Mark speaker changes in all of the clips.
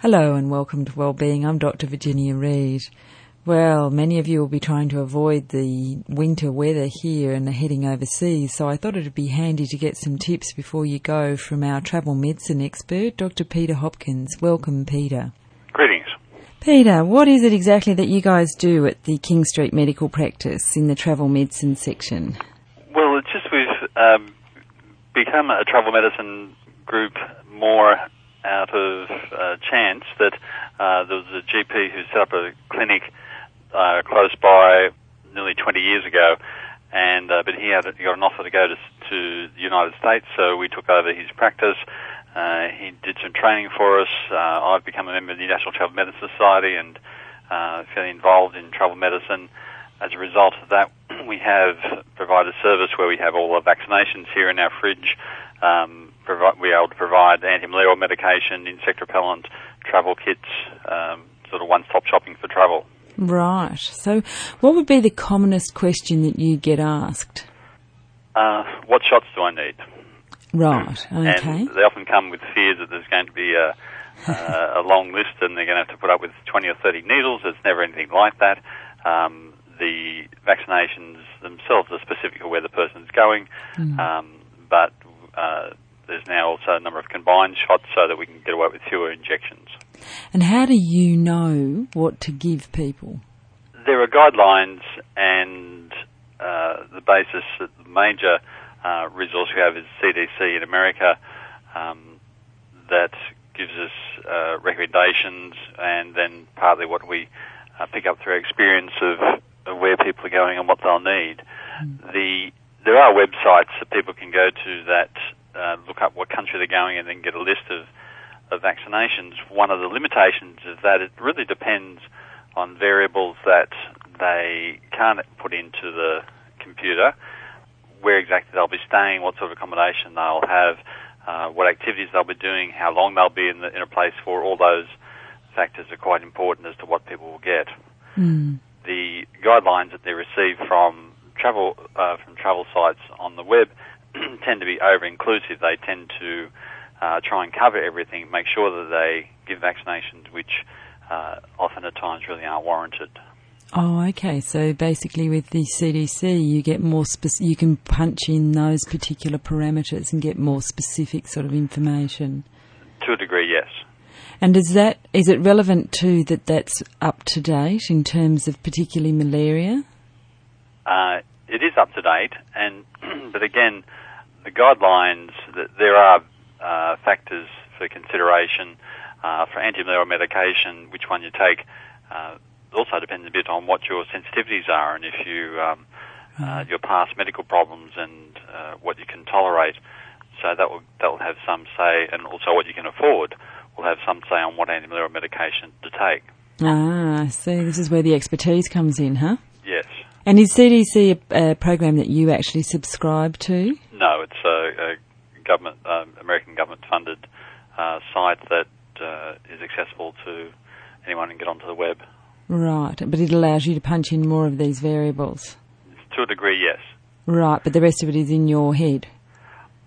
Speaker 1: Hello and welcome to Wellbeing. I'm Dr. Virginia Reid. Well, many of you will be trying to avoid the winter weather here and are heading overseas, so I thought it'd be handy to get some tips before you go from our travel medicine expert, Dr. Peter Hopkins. Welcome, Peter.
Speaker 2: Greetings.
Speaker 1: Peter, what is it exactly that you guys do at the King Street Medical Practice in the travel medicine section?
Speaker 2: Well, it's just we've um, become a travel medicine group more out of uh, chance that uh, there was a GP who set up a clinic uh, close by nearly 20 years ago, and uh, but he had he got an offer to go to, to the United States, so we took over his practice. Uh, he did some training for us. Uh, I've become a member of the National Travel Medicine Society and uh, fairly involved in travel medicine. As a result of that, we have provided a service where we have all the vaccinations here in our fridge. Um, provi- we're able to provide anti-malarial medication, insect repellent, travel kits, um, sort of one-stop shopping for travel.
Speaker 1: Right. So, what would be the commonest question that you get asked?
Speaker 2: Uh, what shots do I need?
Speaker 1: Right. Okay.
Speaker 2: And they often come with fears that there's going to be a, uh, a long list and they're going to have to put up with 20 or 30 needles. It's never anything like that. Um, the vaccinations themselves are specific to where the person's going,
Speaker 1: Mm.
Speaker 2: um, but uh, there's now also a number of combined shots so that we can get away with fewer injections.
Speaker 1: And how do you know what to give people?
Speaker 2: There are guidelines, and uh, the basis, that the major uh, resource we have is CDC in America um, that gives us uh, recommendations, and then partly what we uh, pick up through experience of, of where people are going and what they'll need. The there are websites that people can go to that uh, look up what country they're going and then get a list of, of vaccinations. One of the limitations is that it really depends on variables that they can't put into the computer, where exactly they'll be staying, what sort of accommodation they'll have, uh, what activities they'll be doing, how long they'll be in, the, in a place for. All those factors are quite important as to what people will get.
Speaker 1: Mm.
Speaker 2: The guidelines that they receive from travel uh, from travel sites on the web tend to be over inclusive. They tend to uh, try and cover everything, make sure that they give vaccinations which uh, often at times really aren't warranted.
Speaker 1: Oh, okay. So basically, with the CDC, you get more spec- you can punch in those particular parameters and get more specific sort of information.
Speaker 2: To a degree, yes.
Speaker 1: And is that is it relevant too that that's up to date in terms of particularly malaria?
Speaker 2: Uh, it is up to date, and but again, the guidelines that there are uh, factors for consideration uh, for anti-malarial medication. Which one you take uh, also depends a bit on what your sensitivities are, and if you um, uh, your past medical problems and uh, what you can tolerate. So that will that will have some say, and also what you can afford will have some say on what anti-malarial medication to take.
Speaker 1: Ah, I see. This is where the expertise comes in, huh? And is CDC a, a program that you actually subscribe to?
Speaker 2: No, it's a, a government, um, American government-funded uh, site that uh, is accessible to anyone who can get onto the web.
Speaker 1: Right, but it allows you to punch in more of these variables.
Speaker 2: To a degree, yes.
Speaker 1: Right, but the rest of it is in your head.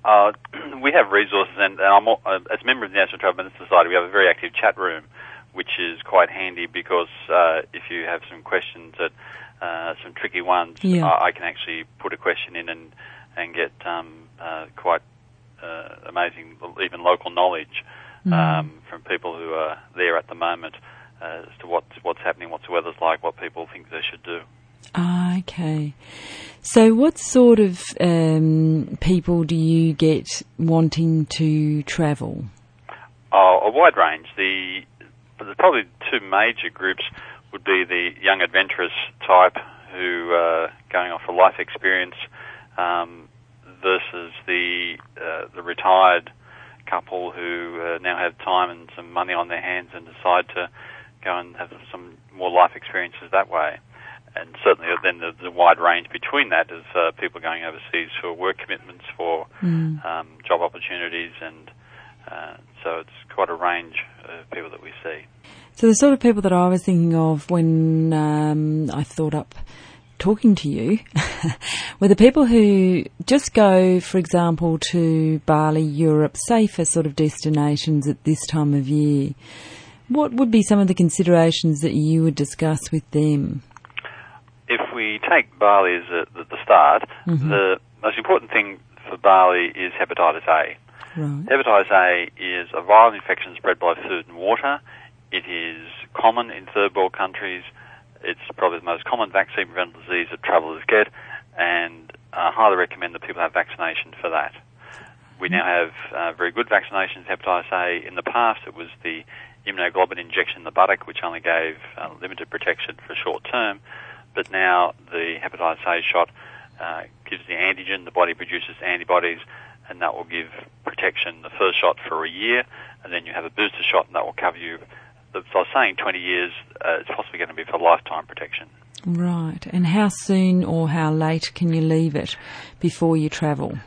Speaker 2: Uh, we have resources, and, and I'm, uh, as a member of the National Travel Medicine Society, we have a very active chat room, which is quite handy because uh, if you have some questions that uh, some tricky ones,
Speaker 1: Yeah.
Speaker 2: I, I can actually put a question in and and get um, uh, quite uh, amazing, even local knowledge um, from people who are there at the moment uh, as to what's what's happening, what the weather's like, what people think they should do.
Speaker 1: Ah, okay. So, what sort of um, people do you get wanting to travel?
Speaker 2: Oh, a wide range. The there's probably two major groups would be the young adventurous type who uh, going off a life experience um, versus the uh, the retired couple who uh, now have time and some money on their hands and decide to go and have some more life experiences that way. And certainly, then the, a wide range between that is uh, people going overseas for work commitments, for
Speaker 1: Mm.
Speaker 2: um, job opportunities, and uh, so it's quite a range of people that we see.
Speaker 1: So, the sort of people that I was thinking of when um, I thought up talking to you were the people who just go, for example, to Bali, Europe, safer sort of destinations at this time of year. What would be some of the considerations that you would discuss with them?
Speaker 2: If we take Bali as a, the, the start,
Speaker 1: Mm-hmm.
Speaker 2: the most important thing for Bali is hepatitis A.
Speaker 1: Right.
Speaker 2: Hepatitis A is a viral infection spread by food and water. It is common in third world countries. It's probably the most common vaccine preventable disease that travellers get, and I highly recommend that people have vaccination for that. We now have uh, very good vaccinations hepatitis A. In the past, it was the immunoglobulin injection in the buttock, which only gave uh, limited protection for short term, but now the hepatitis A shot uh, gives the antigen, the body produces antibodies, and that will give protection the first shot for a year, and then you have a booster shot, and that will cover you. So I was saying 20 years, uh, it's possibly going to be for lifetime protection.
Speaker 1: Right. And how soon or how late can you leave it before you travel?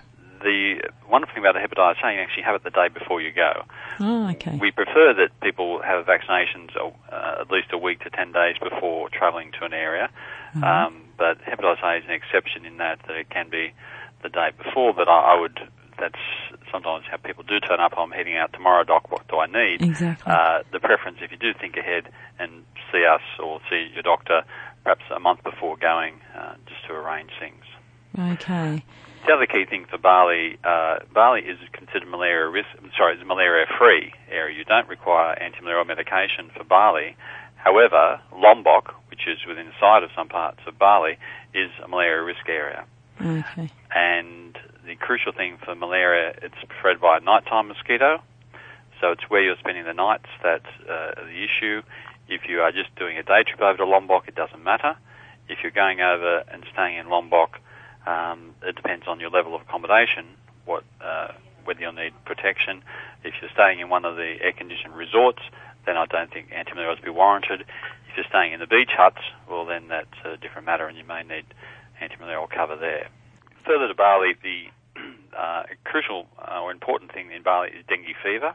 Speaker 2: The wonderful thing about the hepatitis A, you actually have it the day before you go.
Speaker 1: Oh, okay.
Speaker 2: We prefer that people have vaccinations uh, at least a week to 10 days before travelling to an area. Um, but hepatitis A is an exception in that, that it can be the day before, but I, I would, that's sometimes how people do turn up. I'm heading out tomorrow, doc, what do I need?
Speaker 1: Exactly.
Speaker 2: Uh, the preference, if you do think ahead and see us or see your doctor perhaps a month before going, uh, just to arrange things.
Speaker 1: Okay.
Speaker 2: The other key thing for Bali, uh, Bali is considered malaria risk. Sorry, it's malaria free area. You don't require anti-malarial medication for Bali. However, Lombok, which is within sight of some parts of Bali, is a malaria risk area.
Speaker 1: Okay.
Speaker 2: And the crucial thing for malaria, it's spread by a nighttime mosquito. So it's where you're spending the nights that's uh, the issue. If you are just doing a day trip over to Lombok, it doesn't matter. If you're going over and staying in Lombok, um, it depends on your level of accommodation, what uh, whether you'll need protection. If you're staying in one of the air-conditioned resorts, then I don't think antimalarials will be warranted. If you're staying in the beach huts, well, then that's a different matter, and you may need antimalarial cover there. Further to Bali, the uh, crucial uh, or important thing in Bali is dengue fever.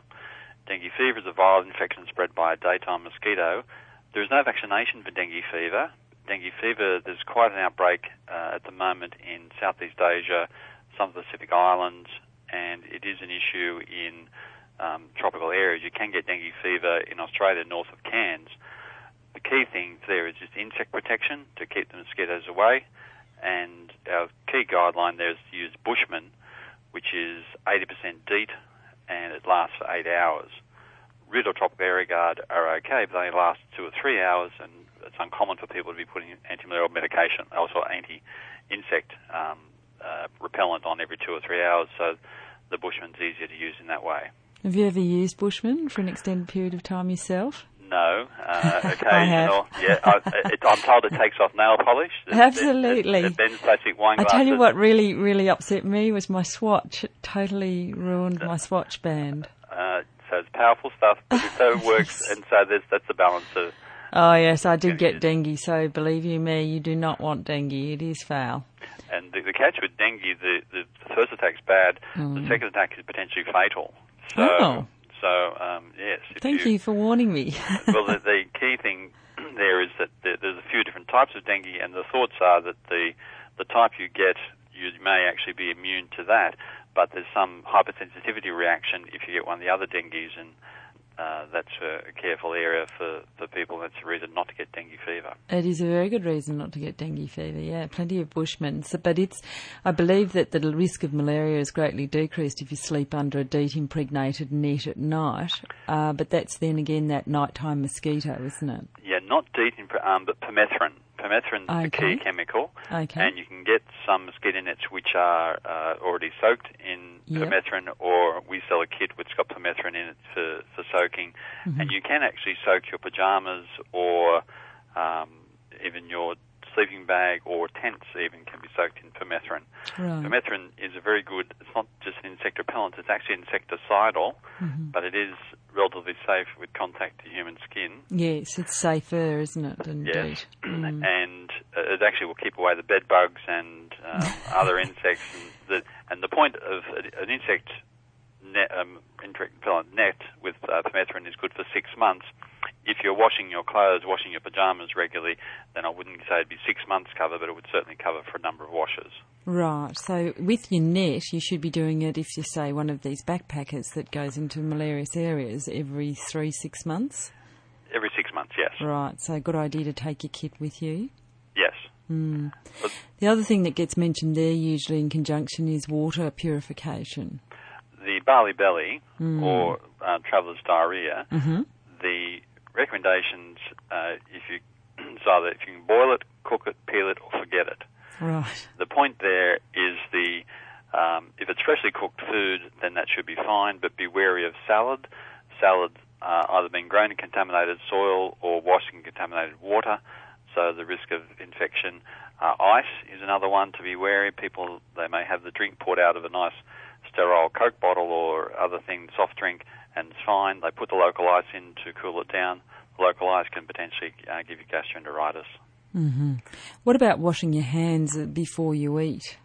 Speaker 2: Dengue fever is a viral infection spread by a daytime mosquito. There is no vaccination for dengue fever. Dengue fever, there's quite an outbreak uh, at the moment in Southeast Asia, some of the Pacific Islands, and it is an issue in um, tropical areas. You can get dengue fever in Australia north of Cairns. The key thing there is just insect protection to keep the mosquitoes away, and our key guideline there is to use Bushman, which is 80% DEET, and it lasts for eight hours. Rid or Tropical Guard are okay, but they last two or three hours, and it's uncommon for people to be putting anti-malarial medication, also anti-insect um, uh, repellent on every two or three hours, so the Bushman's easier to use in that way.
Speaker 1: Have you ever used Bushman for an extended period of time yourself?
Speaker 2: No, uh,
Speaker 1: I
Speaker 2: occasional. yeah, I, it, I'm told it takes off nail polish. It-
Speaker 1: Absolutely.
Speaker 2: It, it bends plastic wine
Speaker 1: I tell you what really, really upset me was my swatch. It totally ruined my swatch band.
Speaker 2: Uh, so it's powerful stuff, but it so works, and so there's, that's the balance of.
Speaker 1: Oh yes, I did get dengue, so believe you me, you do not want dengue. It is foul.
Speaker 2: And the, the catch with dengue, the, the, first attack's bad. The second attack is potentially fatal. So,
Speaker 1: Mm. Oh.
Speaker 2: So um, yes.
Speaker 1: Thank you for warning me.
Speaker 2: well, the, the key thing there is that there, there's a few different types of dengue, and the thoughts are that the the type you get, you may actually be immune to that, but there's some hypersensitivity reaction if you get one of the other dengues, and uh, that's a careful area for, for people. That's a reason not to get dengue fever.
Speaker 1: It is a very good reason not to get dengue fever. Yeah, plenty of bushmen. So, but it's, I believe that the risk of malaria is greatly decreased if you sleep under a DEET impregnated net at night. Uh, but that's then again that nighttime mosquito, isn't it?
Speaker 2: Yeah, not DEET, um, but permethrin. Permethrin's the
Speaker 1: Okay.
Speaker 2: key chemical,
Speaker 1: Okay.
Speaker 2: and you can get some mosquito nets which are uh, already soaked in
Speaker 1: Yep.
Speaker 2: permethrin, or we sell a kit which got permethrin in it for, for soaking.
Speaker 1: Mm-hmm.
Speaker 2: And you can actually soak your pajamas or um, even your sleeping bag or tents even can be soaked in permethrin.
Speaker 1: Right.
Speaker 2: Permethrin is a very good, it's not just an insect repellent, it's actually insecticidal,
Speaker 1: Mm-hmm.
Speaker 2: but it is relatively safe with contact to human skin.
Speaker 1: Yes, it's safer, isn't it? Indeed.
Speaker 2: Yes, and uh, it actually will keep away the bed bugs and um, other insects. And the, and the point of an insect net, um, net with uh, permethrin is good for six months. If you're washing your clothes, washing your pajamas regularly, then I wouldn't say it'd be six months cover, but it would certainly cover for a number of washes.
Speaker 1: Right. So with your net, you should be doing it if you say one of these backpackers that goes into malarious areas every three, six months.
Speaker 2: every six months, yes.
Speaker 1: Right, so good idea to take your kit with you.
Speaker 2: Yes.
Speaker 1: Mm.
Speaker 2: But-
Speaker 1: The other thing that gets mentioned there usually in conjunction is water purification.
Speaker 2: The Bali belly or uh, traveller's diarrhea,
Speaker 1: hmm
Speaker 2: the recommendations, uh, if you, is either if you can boil it, cook it, peel it, or forget it.
Speaker 1: Right.
Speaker 2: The point there is the um, if it's freshly cooked food, then that should be fine. But be wary of salad. Salad uh, either being grown in contaminated soil or washed in contaminated water, so the risk of infection. Uh, ice is another one to be wary. People they may have the drink poured out of a nice sterile Coke bottle or other thing, soft drink, and it's fine. They put the local ice in to cool it down. Local ice can potentially uh, give you gastroenteritis.
Speaker 1: Hmm What about washing your hands before you eat?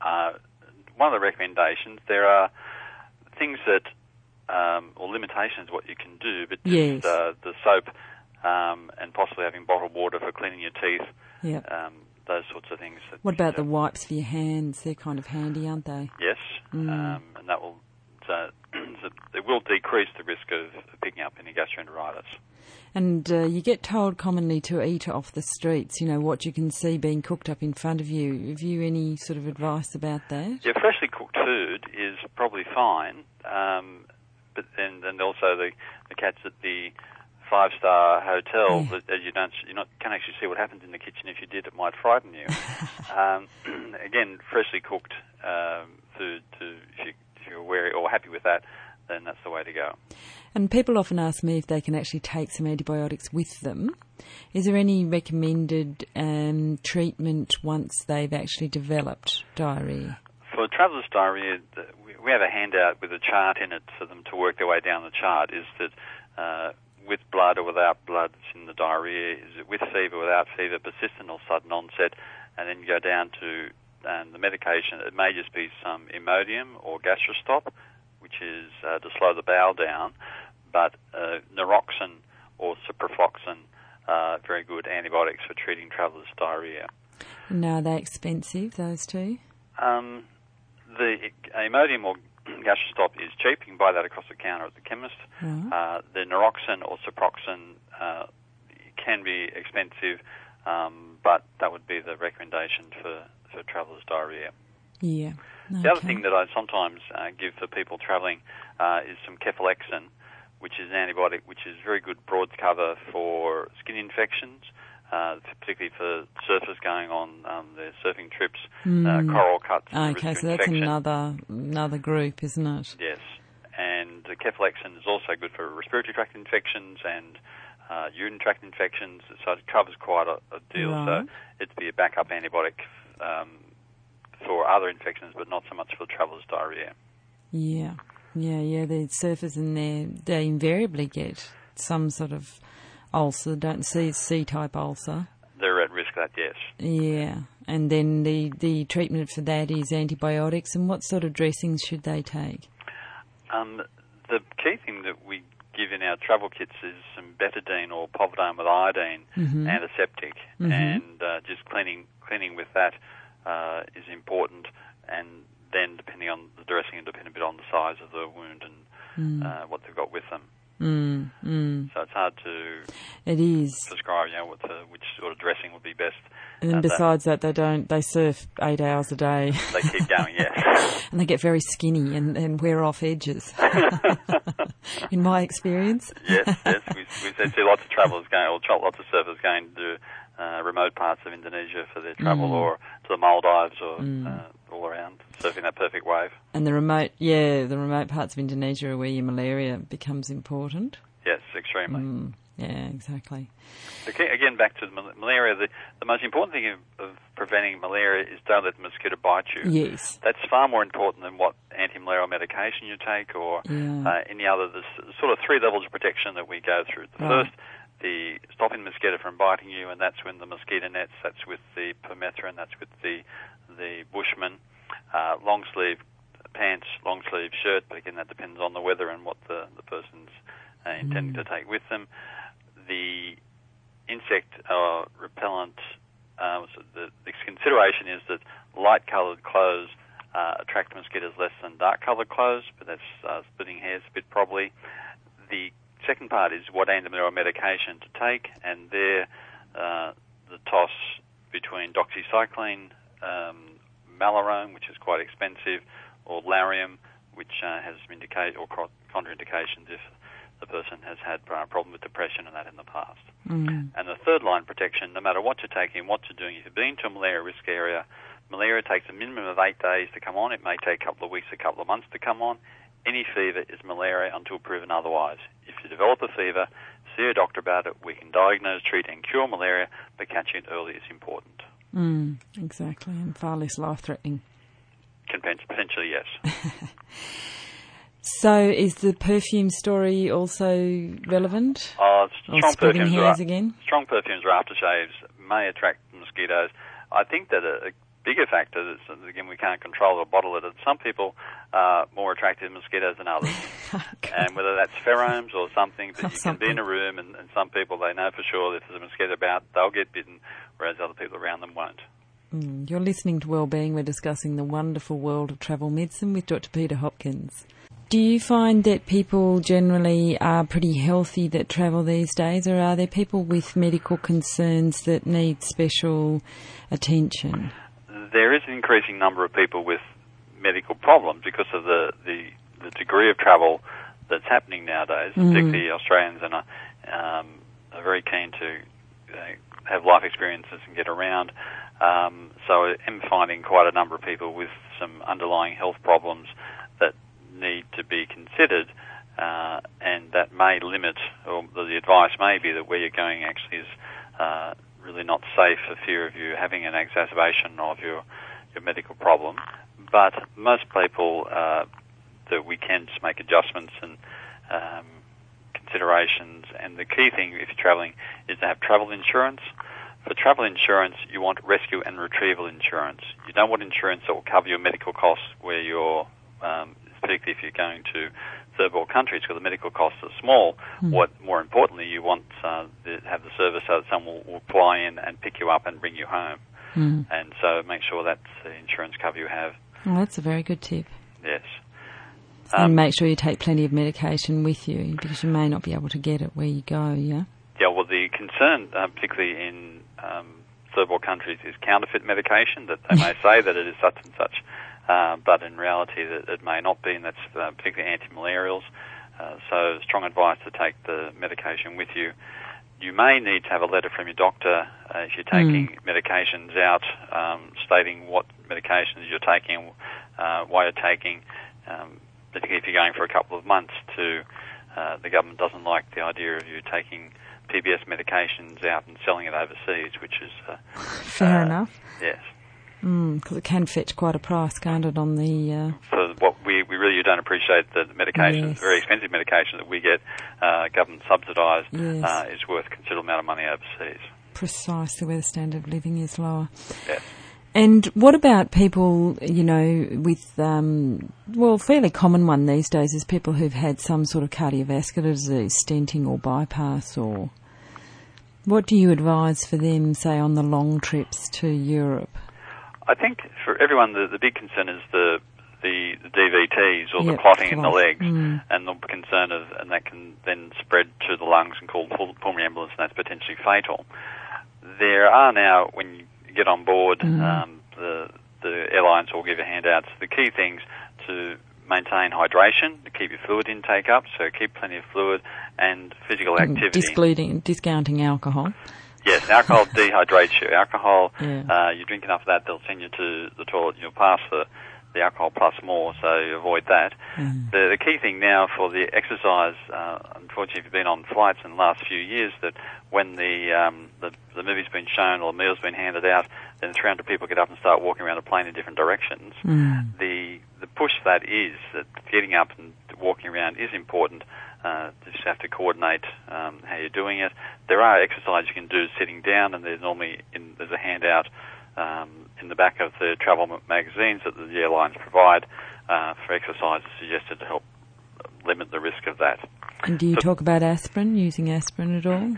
Speaker 2: uh, one of the recommendations, there are things that, um, or limitations what you can do, but
Speaker 1: Yes.
Speaker 2: just, uh, the soap um, and possibly having bottled water for cleaning your teeth,
Speaker 1: Yep.
Speaker 2: um, those sorts of things.
Speaker 1: What about the wipes for your hands? They're kind of handy, aren't they?
Speaker 2: Yes,
Speaker 1: Mm.
Speaker 2: um, and that will, so it will decrease the risk of picking up any gastroenteritis.
Speaker 1: And uh, you get told commonly to eat off the streets, you know, what you can see being cooked up in front of you. Have you any sort of advice about that?
Speaker 2: Yeah, freshly cooked food is probably fine, um, but then then also the the cats at the five star hotel
Speaker 1: Yeah.
Speaker 2: that you don't you not can actually see what happens in the kitchen. If you did, it might frighten you. um, again, freshly cooked um, food. To if you you're wary or happy with that, then that's the way to go.
Speaker 1: And people often ask me if they can actually take some antibiotics with them. Is there any recommended um, treatment once they've actually developed diarrhea?
Speaker 2: For traveller's diarrhea, we- we have a handout with a chart in it for them to work their way down the chart. Is that uh, with blood or without blood it's in the diarrhea? Is it with fever, without fever, persistent or sudden onset? And then you go down to um, the medication. It may just be some Imodium or Gastrostop, which is uh, to slow the bowel down, but uh, or Ciprofloxacin are very good antibiotics for treating traveller's diarrhea.
Speaker 1: Now, are they expensive, those two?
Speaker 2: Um, the Imodium or Gastrostop is cheap. You can buy that across the counter at the chemist. Uh, the Noroxin or Ciproxin uh, can be expensive, um, but that would be the recommendation for, for traveller's diarrhea.
Speaker 1: Yeah.
Speaker 2: The other thing that I sometimes uh, give for people travelling uh, is some cephalexin, which is an antibiotic which is very good broad cover for skin infections, uh, particularly for surfers going on um, their surfing trips,
Speaker 1: Mm.
Speaker 2: uh, coral cuts.
Speaker 1: Okay, so that's
Speaker 2: infection.
Speaker 1: another another group, isn't it?
Speaker 2: Yes, and the cephalexin is also good for respiratory tract infections and uh, urinary tract infections, so it covers quite a, a deal.
Speaker 1: Right.
Speaker 2: So it'd be a backup antibiotic um, for other infections, but not so much for traveller's diarrhea.
Speaker 1: Yeah, yeah, yeah. The surfers in there, they invariably get some sort of ulcer. Don't see C type ulcer.
Speaker 2: They're at risk of that, yes.
Speaker 1: Yeah, and then the the treatment for that is antibiotics. And what sort of dressings should they take?
Speaker 2: Um, the key thing that we give in our travel kits is some betadine or povidone with iodine
Speaker 1: Mhm.
Speaker 2: antiseptic,
Speaker 1: Mhm.
Speaker 2: and uh, just cleaning cleaning with that uh, is important. And then, depending on the dressing, and depending a bit on the size of the wound and
Speaker 1: Mm.
Speaker 2: uh, what they've got with them.
Speaker 1: Mm, mm.
Speaker 2: So it's hard to
Speaker 1: It is.
Speaker 2: prescribe, you know, what the, which sort of dressing would be best.
Speaker 1: And then
Speaker 2: Uh,
Speaker 1: besides that, they don't. They surf eight hours a day,
Speaker 2: they keep going, yes.
Speaker 1: and they get very skinny and, and wear off edges. In my experience.
Speaker 2: yes, yes. We, we see lots of travellers going, or lots of surfers going to uh, remote parts of Indonesia for their travel,
Speaker 1: Mm.
Speaker 2: or to the Maldives, or
Speaker 1: Mm.
Speaker 2: uh, all around surfing that perfect wave.
Speaker 1: And the remote, yeah, the remote parts of Indonesia are where your malaria becomes important.
Speaker 2: Yes, extremely.
Speaker 1: Mm, yeah, exactly.
Speaker 2: Okay, again, back to the mal- malaria. The, the most important thing of, of preventing malaria is don't let the mosquito bite you.
Speaker 1: Yes.
Speaker 2: That's far more important than what anti-malarial medication you take or
Speaker 1: Yeah.
Speaker 2: uh, any other. There's sort of three levels of protection that we go through. The
Speaker 1: Right.
Speaker 2: first, the stopping the mosquito from biting you, and that's when the mosquito nets. That's with the permethrin. That's with the the bushman. Uh, long sleeve pants, long sleeve shirt, but again that depends on the weather and what the the person's uh, intending
Speaker 1: Mm.
Speaker 2: to take with them. The insect uh, repellent. Uh, so the, the consideration is that light-coloured clothes uh, attract mosquitoes less than dark-coloured clothes, but that's uh, splitting hairs a bit probably. The second part is what antimalarial medication to take, and there uh, the toss between doxycycline, um, Malarone, which is quite expensive, or Lariam, which uh, has indicated or contraindications if the person has had a problem with depression and that in the past.
Speaker 1: Mm.
Speaker 2: And the third line protection, no matter what you're taking, what you're doing, if you've been to a malaria risk area, malaria takes a minimum of eight days to come on. It may take a couple of weeks, a couple of months to come on. Any fever is malaria until proven otherwise. If you develop a fever, see a doctor about it. We can diagnose, treat, and cure malaria, but catching it early is important.
Speaker 1: Mm, exactly, and far less life threatening.
Speaker 2: Potentially, yes.
Speaker 1: So, is the perfume story also relevant?
Speaker 2: Oh, strong perfumes
Speaker 1: are, again.
Speaker 2: Strong perfumes or aftershaves may attract mosquitoes. I think that a, a bigger factor is again we can't control or bottle it. some people are more attracted to mosquitoes than others,
Speaker 1: okay.
Speaker 2: and whether that's pheromones or something. But you
Speaker 1: something.
Speaker 2: can be in a room, and, and some people they know for sure that if there's a mosquito about, they'll get bitten, whereas other people around them won't.
Speaker 1: Mm, you're listening to Wellbeing. We're discussing the wonderful world of travel medicine with Dr. Peter Hopkins. Do you find that people generally are pretty healthy that travel these days, or are there people with medical concerns that need special attention?
Speaker 2: There is an increasing number of people with medical problems because of the, the, the degree of travel that's happening nowadays, mm. particularly Australians and um, are very keen to uh, have life experiences and get around. Um, so I'm finding quite a number of people with some underlying health problems that need to be considered, uh, and that may limit, or the advice may be that where you're going actually is uh, really not safe for fear of you having an exacerbation of your your medical problem. But most people uh, that we can just make adjustments and um, considerations, and the key thing if you're traveling is to have travel insurance. For travel insurance, you want rescue and retrieval insurance. You don't want insurance that will cover your medical costs where you're um, particularly if you're going to third world countries because the medical costs are small. Mm. What more importantly, you want uh, to have the service so that someone will, will, fly in and pick you up and bring you home.
Speaker 1: Mm.
Speaker 2: And so make sure that's the insurance cover you have.
Speaker 1: Well, that's a very good tip.
Speaker 2: Yes.
Speaker 1: Um, and make sure you take plenty of medication with you because you may not be able to get it where you go, yeah?
Speaker 2: Yeah, well, the concern, uh, particularly in um, third world countries, is counterfeit medication, that they may say that it is such and such uh, but in reality it, it, may not be, and that's uh, particularly anti-malarials. Uh, so strong advice to take the medication with you. You may need to have a letter from your doctor uh, if you're taking mm. medications out, um, stating what medications you're taking, uh, why you're taking, um, particularly if you're going for a couple of months. To the government doesn't like the idea of you taking PBS medications out and selling it overseas, which is
Speaker 1: fair enough.
Speaker 2: Yes
Speaker 1: because mm, it can fetch quite a price, can't it, on the... Uh...
Speaker 2: So what we, we really don't appreciate the medication, yes. very expensive medication that we get uh, government subsidised,
Speaker 1: yes.
Speaker 2: uh, is worth a considerable amount of money overseas.
Speaker 1: Precisely where the standard of living is lower.
Speaker 2: Yes.
Speaker 1: And what about people, you know, with, um, well, fairly common one these days is people who've had some sort of cardiovascular disease, stenting or bypass or... What do you advise for them, say, on the long trips to Europe?
Speaker 2: I think for everyone, the, the big concern is the the, the DVTs or
Speaker 1: yep,
Speaker 2: the clotting in the legs,
Speaker 1: mm.
Speaker 2: and the concern of and that can then spread to the lungs and cause pulmonary embolus, and that's potentially fatal. There are now, when you get on board,
Speaker 1: mm.
Speaker 2: um, the the airlines will give you handouts. The key things to maintain hydration, to keep your fluid intake up, so keep plenty of fluid and physical activity.
Speaker 1: Discounting, discounting alcohol.
Speaker 2: Yes, alcohol dehydrates you. Alcohol,
Speaker 1: yeah.
Speaker 2: uh, you drink enough of that, they'll send you to the toilet. You'll pass the, the alcohol plus more, so avoid that.
Speaker 1: Mm.
Speaker 2: The, the key thing now for the exercise, uh, unfortunately, if you've been on flights in the last few years, that when the, um, the the movie's been shown or the meal's been handed out, then 300 people get up and start walking around the plane in different directions.
Speaker 1: Mm.
Speaker 2: The the push that is that getting up and walking around is important. Uh, you just have to coordinate um, how you're doing it. There are exercises you can do sitting down, and there's normally in, there's a handout um, in the back of the travel magazines that the airlines provide uh, for exercises suggested to help limit the risk of that.
Speaker 1: And do you so, talk about aspirin, using aspirin at all?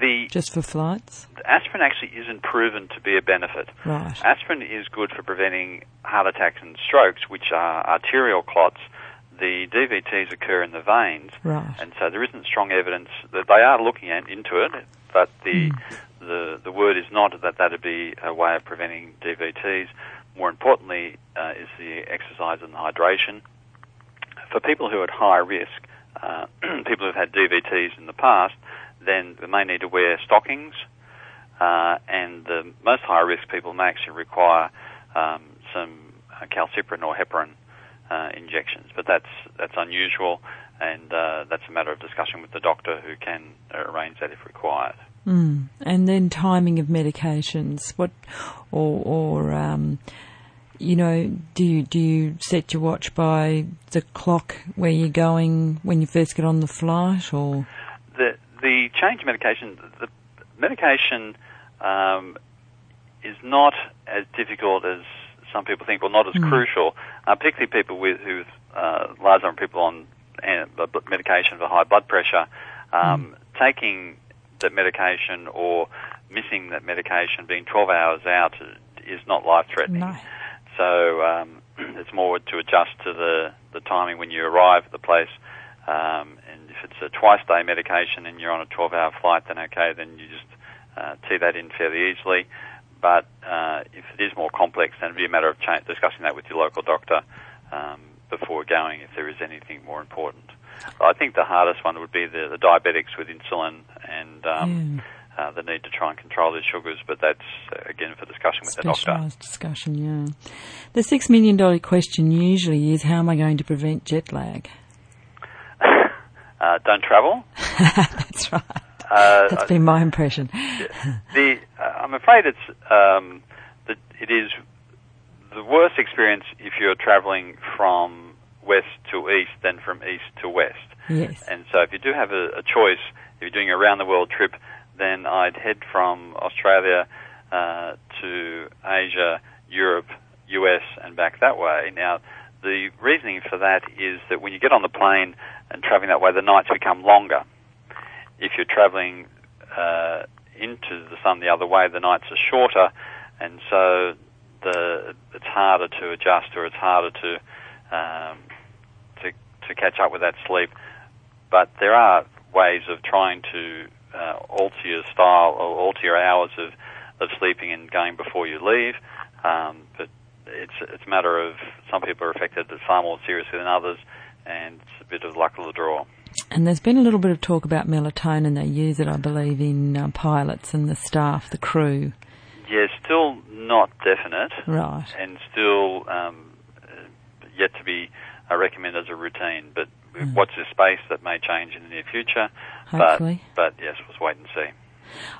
Speaker 2: The
Speaker 1: just for flights?
Speaker 2: Aspirin actually isn't proven to be a benefit.
Speaker 1: Right.
Speaker 2: Aspirin is good for preventing heart attacks and strokes, which are arterial clots the DVTs occur in the veins,
Speaker 1: Right.
Speaker 2: and so there isn't strong evidence that they are looking at, into it, but the the the word is not that that'd be a way of preventing DVTs. More importantly, uh, is the exercise and the hydration. For people who are at high risk, uh, people who've had DVTs in the past, then they may need to wear stockings, uh, and the most high risk people may actually require um, some uh, Calciparine or heparin uh, injections, but that's that's unusual, and uh, that's a matter of discussion with the doctor who can arrange that if required.
Speaker 1: Mm. And then timing of medications. What, or, or um, you know, do you do you set your watch by the clock where you're going when you first get on the flight, or
Speaker 2: The the change medication, the medication um, is not as difficult as some people think, well, not as crucial, uh, particularly people with who uh, large number of people on uh, medication for high blood pressure. Um, Taking that medication or missing that medication, being 12 hours out, is not life threatening.
Speaker 1: no?
Speaker 2: So um, it's more to adjust to the, the timing when you arrive at the place. Um, and if it's a twice day medication and you're on a 12 hour flight, then okay, then you just uh, tee that in fairly easily. But uh, if it is more complex, then it'd be a matter of cha- discussing that with your local doctor um, before going if there is anything more important. I think the hardest one would be the, the diabetics with insulin and um, uh, the need to try and control their sugars, but that's, uh, again, for discussion with the doctor.
Speaker 1: Discussion, yeah. The six million dollar question usually is how am I going to prevent jet lag?
Speaker 2: Uh, don't travel.
Speaker 1: That's right.
Speaker 2: Uh,
Speaker 1: That's been my impression.
Speaker 2: the uh, I'm afraid it's um, that it is the worst experience if you're travelling from west to east than from east to west.
Speaker 1: Yes.
Speaker 2: And so, if you do have a, a choice, if you're doing a round the world trip, then I'd head from Australia uh, to Asia, Europe, US, and back that way. Now, the reasoning for that is that when you get on the plane and traveling that way, the nights become longer. If you're traveling uh, into the sun the other way, the nights are shorter, and so the it's harder to adjust or it's harder to um, to to catch up with that sleep. But there are ways of trying to uh, alter your style or alter your hours of, of sleeping and going before you leave. Um, but it's it's a matter of some people are affected far more seriously than others, and it's a bit of luck of the draw.
Speaker 1: And there's been a little bit of talk about melatonin. They use it, I believe, in uh, pilots and the staff, the crew.
Speaker 2: Yeah, still not definite,
Speaker 1: Right.
Speaker 2: and still um, yet to be uh, recommended as a routine. But watch this space that may change in the near future.
Speaker 1: Hopefully.
Speaker 2: But, but yes, let's wait and see.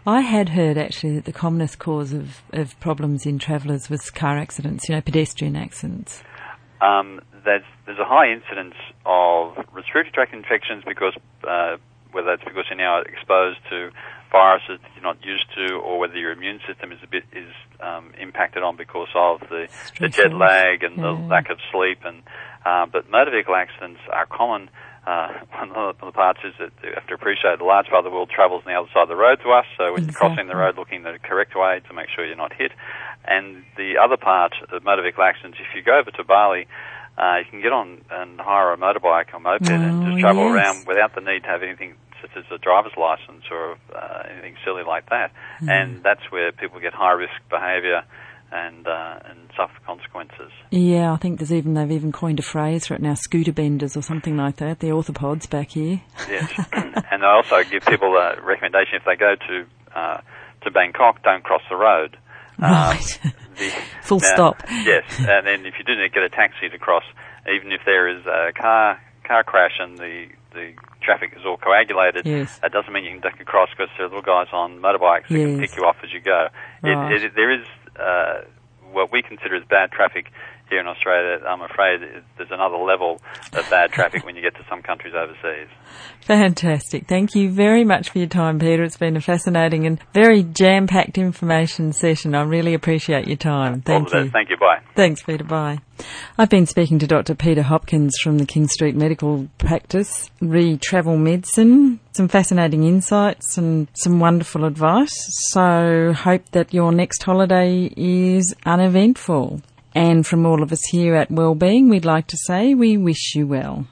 Speaker 1: I had heard actually that the commonest cause of, of problems in travellers was car accidents, you know, pedestrian accidents.
Speaker 2: Um, there's, there's a high incidence of respiratory tract infections because uh, whether that's because you're now exposed to viruses that you're not used to, or whether your immune system is a bit is um, impacted on because of the, the jet lag and the lack of sleep. And uh, but motor vehicle accidents are common. Uh, one of the parts is that you have to appreciate a large part of the world travels on the other side of the road to us. So when you're crossing the road, looking the correct way to make sure you're not hit. And the other part of motor vehicle accidents, if you go over to Bali, uh, you can get on and hire a motorbike or moped and
Speaker 1: Oh,
Speaker 2: just travel
Speaker 1: yes.
Speaker 2: around without the need to have anything such as a driver's license or uh, anything silly like that.
Speaker 1: Hmm.
Speaker 2: And that's where people get high risk behaviour and uh, and suffer consequences.
Speaker 1: Yeah, I think there's even they've even coined a phrase for it now, scooter benders or something like that. The orthopods back here.
Speaker 2: Yes, and I also give people a recommendation if they go to uh, to Bangkok, don't cross the road. Um,
Speaker 1: Right.
Speaker 2: the-
Speaker 1: Full
Speaker 2: now-
Speaker 1: stop.
Speaker 2: Yes, and then if you do get a taxi to cross, even if there is a car car crash and the the traffic is all coagulated,
Speaker 1: Yes.
Speaker 2: that doesn't mean you can duck across because there are little guys on motorbikes that can pick you off as you go.
Speaker 1: Right.
Speaker 2: It, it, there is uh, what we consider as bad traffic here in Australia. I'm afraid there's another level of bad traffic when you get to some countries overseas.
Speaker 1: Fantastic. Thank you very much for your time, Peter. It's been a fascinating and very jam-packed information session. I really appreciate your time. Thank you.
Speaker 2: Thank you. Bye.
Speaker 1: Thanks, Peter. Bye. I've been speaking to Dr. Peter Hopkins from the King Street Medical Practice, re travel medicine, some fascinating insights and some wonderful advice. So, hope that your next holiday is uneventful. And from all of us here at Wellbeing, we'd like to say we wish you well.